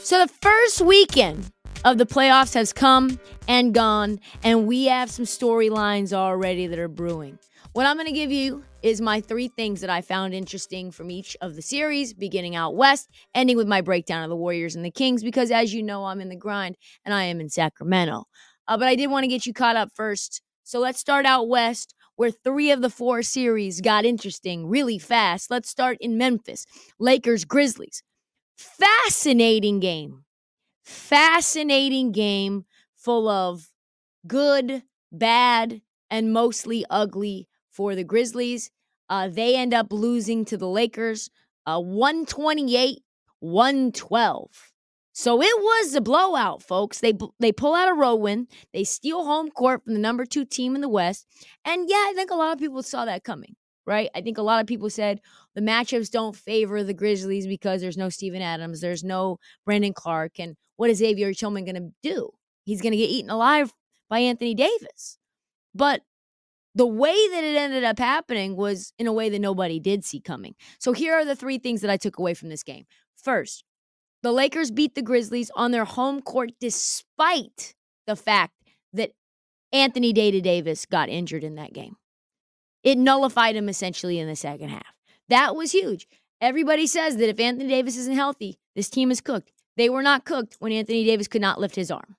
So the first weekend of the playoffs has come and gone, and we have some storylines already that are brewing. What I'm going to give you is my three things that I found interesting from each of the series, beginning out west, ending with my breakdown of the Warriors and the Kings, because as you know, I'm in the grind and I am in Sacramento. Uh, but I did want to get you caught up first. So let's start out west, where three of the four series got interesting really fast. Let's start in Memphis Lakers Grizzlies. Fascinating game. Fascinating game full of good, bad, and mostly ugly for the Grizzlies. Uh, they end up losing to the Lakers uh, 128 112. So it was a blowout, folks. They they pull out a road win. They steal home court from the number two team in the West. And yeah, I think a lot of people saw that coming right? I think a lot of people said the matchups don't favor the Grizzlies because there's no Steven Adams, there's no Brandon Clarke. and what is Xavier Tillman going to do? He's going to get eaten alive by Anthony Davis. But the way that it ended up happening was in a way that nobody did see coming. So here are the three things that I took away from this game. First, the Lakers beat the Grizzlies on their home court despite the fact that Anthony Data Davis got injured in that game. It nullified him essentially in the second half. That was huge. Everybody says that if Anthony Davis isn't healthy, this team is cooked. They were not cooked when Anthony Davis could not lift his arm.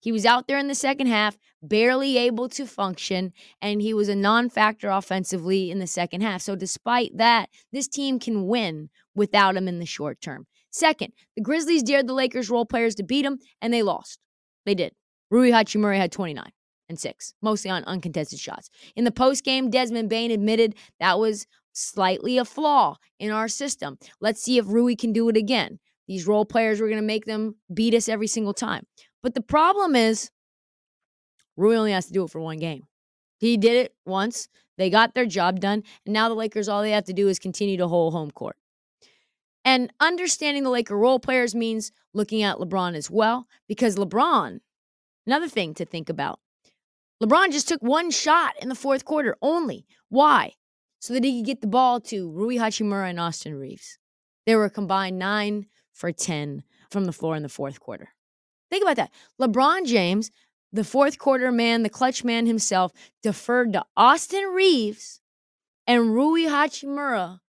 He was out there in the second half, barely able to function, and he was a non factor offensively in the second half. So, despite that, this team can win without him in the short term. Second, the Grizzlies dared the Lakers role players to beat them, and they lost. They did. Rui Hachimura had 29 and six, mostly on uncontested shots. In the post game, Desmond Bane admitted that was slightly a flaw in our system. Let's see if Rui can do it again. These role players, we're going to make them beat us every single time. But the problem is, Rui only has to do it for one game. He did it once. They got their job done. And now the Lakers, all they have to do is continue to hold home court. And understanding the Laker role players means looking at LeBron as well, because LeBron, another thing to think about, LeBron just took one shot in the fourth quarter only. Why? So that he could get the ball to Rui Hachimura and Austin Reaves. They were combined nine for 10 from the floor in the fourth quarter. Think about that. LeBron James, the fourth quarter man, the clutch man himself, deferred to Austin Reaves and Rui Hachimura,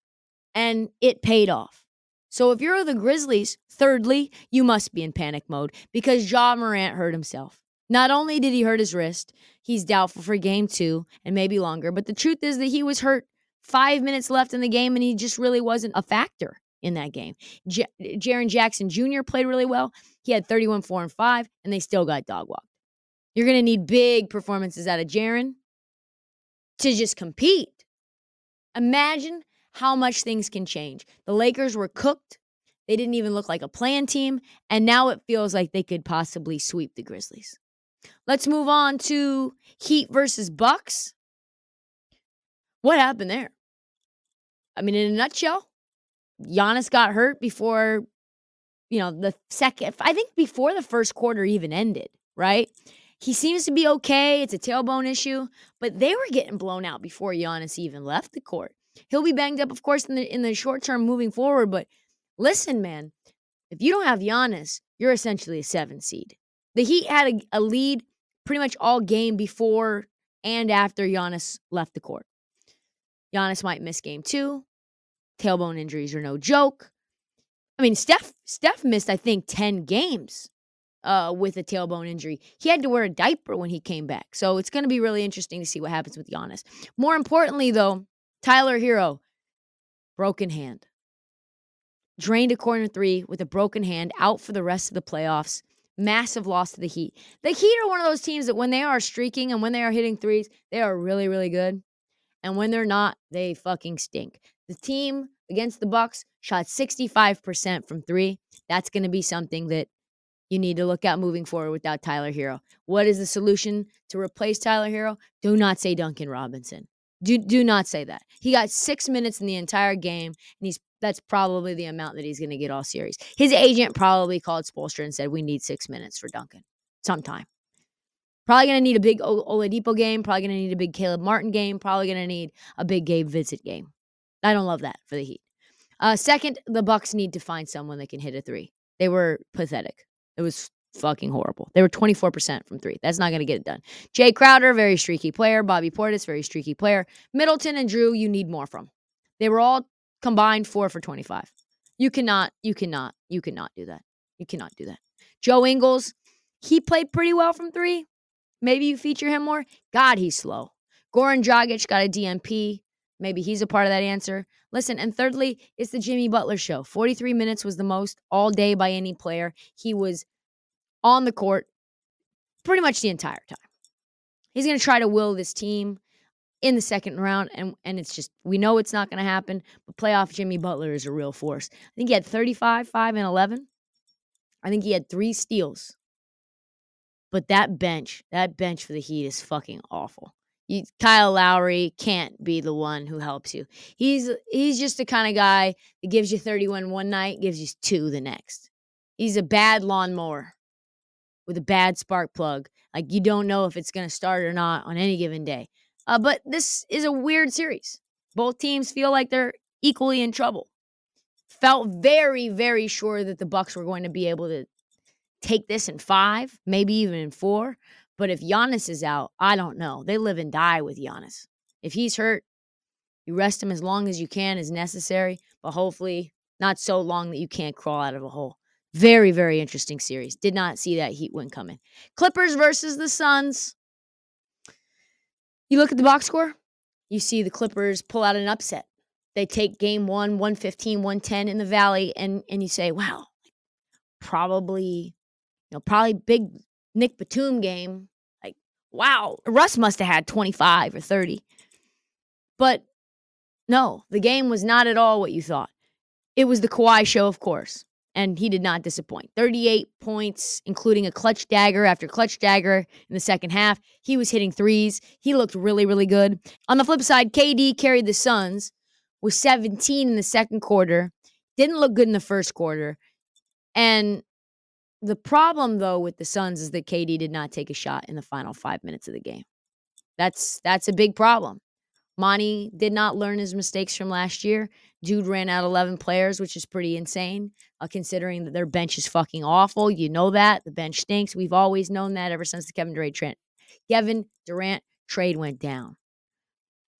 and it paid off. So if you're the Grizzlies, thirdly, you must be in panic mode because Ja Morant hurt himself. Not only did he hurt his wrist, he's doubtful for game two and maybe longer, but the truth is that he was hurt five minutes left in the game and he just really wasn't a factor in that game. J- Jaren Jackson Jr. played really well. He had 31, 4, and 5, and they still got dog walked. You're going to need big performances out of Jaren to just compete. Imagine how much things can change. The Lakers were cooked. They didn't even look like a play-in team. And now it feels like they could possibly sweep the Grizzlies. Let's move on to Heat versus Bucks. What happened there? I mean, in a nutshell, Giannis got hurt before, you know, the second, I think before the first quarter even ended, right? He seems to be okay. It's a tailbone issue, but they were getting blown out before Giannis even left the court. He'll be banged up, of course, in the in the short term moving forward. But listen, man, if you don't have Giannis, you're essentially a seven seed. The Heat had a, a lead pretty much all game before and after Giannis left the court. Giannis might miss game two. Tailbone injuries are no joke. I mean, Steph Steph missed I think 10 games uh, with a tailbone injury. He had to wear a diaper when he came back. So it's going to be really interesting to see what happens with Giannis. More importantly, though, Tyler Herro broken hand. Drained a corner three with a broken hand, out for the rest of the playoffs. Massive loss to the Heat. The Heat are one of those teams that when they are streaking and when they are hitting threes, they are really, really good. And when they're not, they fucking stink. The team against the Bucks shot 65% from three. That's going to be something that you need to look at moving forward without Tyler Herro. What is the solution to replace Tyler Herro? Do not say Duncan Robinson. Do do not say that. He got six minutes in the entire game, and he's that's probably the amount that he's going to get all series. His agent probably called Spoelstra and said, "We need six minutes for Duncan sometime." Probably going to need a big Oladipo game. Probably going to need a big Caleb Martin game. Probably going to need a big Gabe Vincent game. I don't love that for the Heat. Uh, second, the Bucks need to find someone that can hit a three. They were pathetic. It was fucking horrible. They were 24% from three. That's not going to get it done. Jae Crowder, very streaky player. Bobby Portis, very streaky player. Middleton and Jrue, you need more from. They were all combined four for 25. You cannot, you cannot, you cannot do that. You cannot do that. Joe Ingles, he played pretty well from three. Maybe you feature him more. God, he's slow. Goran Dragic got a DNP. Maybe he's a part of that answer. Listen, and thirdly, it's the Jimmy Butler show. 43 minutes was the most all day by any player. He was on the court pretty much the entire time. He's going to try to will this team in the second round, and, and it's just, we know it's not going to happen, but playoff Jimmy Butler is a real force. I think he had 35, 5, and 11. I think he had three steals. But that bench, that bench for the Heat is fucking awful you, Kyle Lowry can't be the one who helps you. He's he's just the kind of guy that gives you 31 one night, gives you two the next. He's a bad lawnmower with a bad spark plug. Like you don't know if it's going to start or not on any given day. Uh, but this is a weird series. Both teams feel like they're equally in trouble. Felt very, very sure that the Bucks were going to be able to take this in five, maybe even in four. But if Giannis is out, I don't know. They live and die with Giannis. If he's hurt, you rest him as long as you can as necessary, but hopefully not so long that you can't crawl out of a hole. Very, very interesting series. Did not see that Heat win coming. Clippers versus the Suns. You look at the box score, you see the Clippers pull out an upset. They take game one, 115, 110 in the Valley, and, and you say, wow, probably, you know, probably big Nic Batum game, like, wow, Russ must have had 25 or 30. But no, the game was not at all what you thought. It was the Kawhi show, of course, and he did not disappoint. 38 points, including a clutch dagger after clutch dagger in the second half. He was hitting threes. He looked really, really good. On the flip side, KD carried the Suns with 17 in the second quarter. Didn't look good in the first quarter. And the problem though with the Suns is that KD did not take a shot in the final 5 minutes of the game. That's that's a big problem. Monty did not learn his mistakes from last year. Dude ran out 11 players, which is pretty insane, uh, considering that their bench is fucking awful. You know that. The bench stinks. We've always known that ever since the Kevin Durant trade. Kevin Durant trade went down.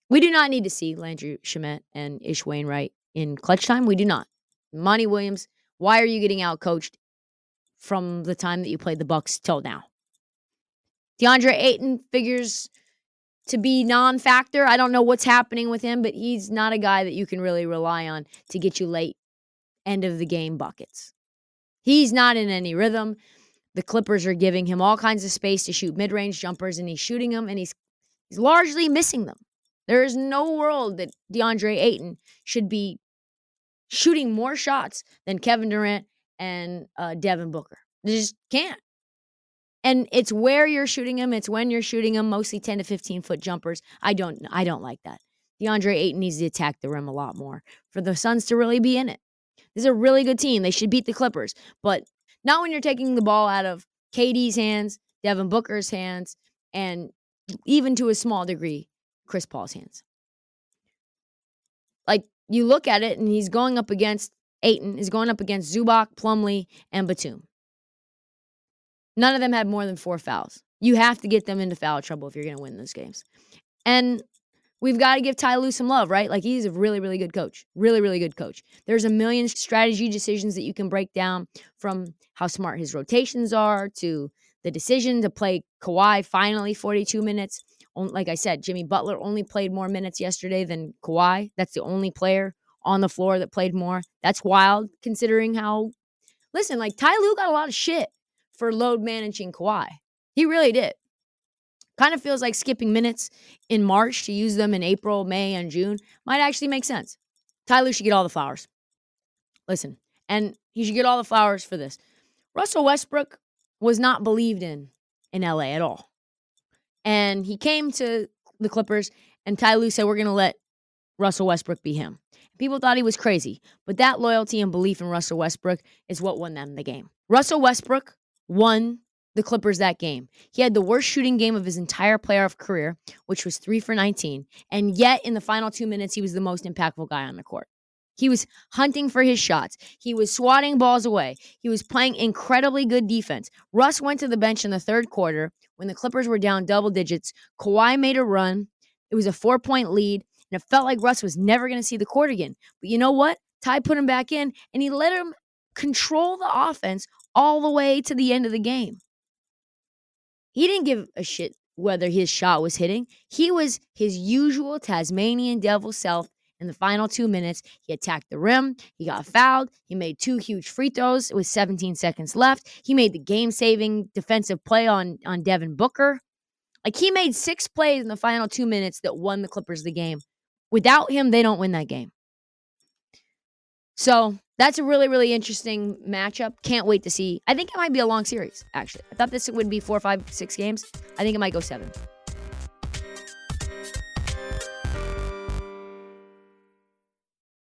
We do not need to see Landry Shamet and Ish Wainwright in clutch time. We do not. Monty Williams, why are you getting out coached from the time that you played the Bucks till now. DeAndre Ayton figures to be non-factor. I don't know what's happening with him, but he's not a guy that you can really rely on to get you late end of the game buckets. He's not in any rhythm. The Clippers are giving him all kinds of space to shoot mid-range jumpers and he's shooting them and he's he's largely missing them. There is no world that DeAndre Ayton should be shooting more shots than Kevin Durant and uh, Devin Booker. They just can't. And it's where you're shooting them. It's when you're shooting them. Mostly 10 to 15 foot jumpers. I don't. I don't like that. DeAndre Ayton needs to attack the rim a lot more for the Suns to really be in it. This is a really good team. They should beat the Clippers, but not when you're taking the ball out of KD's hands, Devin Booker's hands, and even to a small degree, Chris Paul's hands. Like you look at it, and he's going up against Ayton is going up against Zubac, Plumlee, and Batum. None of them had more than four fouls. You have to get them into foul trouble if you're going to win those games. And we've got to give Ty Lue some love, right? Like he's a really, really good coach. Really, really good coach. There's a million strategy decisions that you can break down from how smart his rotations are to the decision to play Kawhi finally 42 minutes. Like I said, Jimmy Butler only played more minutes yesterday than Kawhi. That's the only player on the floor that played more. That's wild considering how. Listen, like Ty Lue got a lot of shit for load managing Kawhi. He really did. Kind of feels like skipping minutes in March to use them in April, May, and June might actually make sense. Ty Lue should get all the flowers. Listen, and he should get all the flowers for this. Russell Westbrook was not believed in in LA at all. And he came to the Clippers, and Ty Lue said, We're going to let Russell Westbrook be him. People thought he was crazy, but that loyalty and belief in Russell Westbrook is what won them the game. Russell Westbrook won the Clippers that game. He had the worst shooting game of his entire playoff career, which was three for 19. And yet, in the final two minutes, he was the most impactful guy on the court. He was hunting for his shots. He was swatting balls away. He was playing incredibly good defense. Russ went to the bench in the third quarter when the Clippers were down double digits. Kawhi made a run. It was a four point lead, and it felt like Russ was never going to see the court again. But you know what? Ty put him back in, and he let him control the offense all the way to the end of the game. He didn't give a shit whether his shot was hitting. He was his usual Tasmanian devil self in the final two minutes. He attacked the rim. He got fouled. He made two huge free throws with 17 seconds left. He made the game saving defensive play on, on Devin Booker. Like he made six plays in the final two minutes that won the Clippers the game. Without him, they don't win that game. So that's a really, really interesting matchup. Can't wait to see. I think it might be a long series, actually. I thought this would be four, five, six games. I think it might go seven.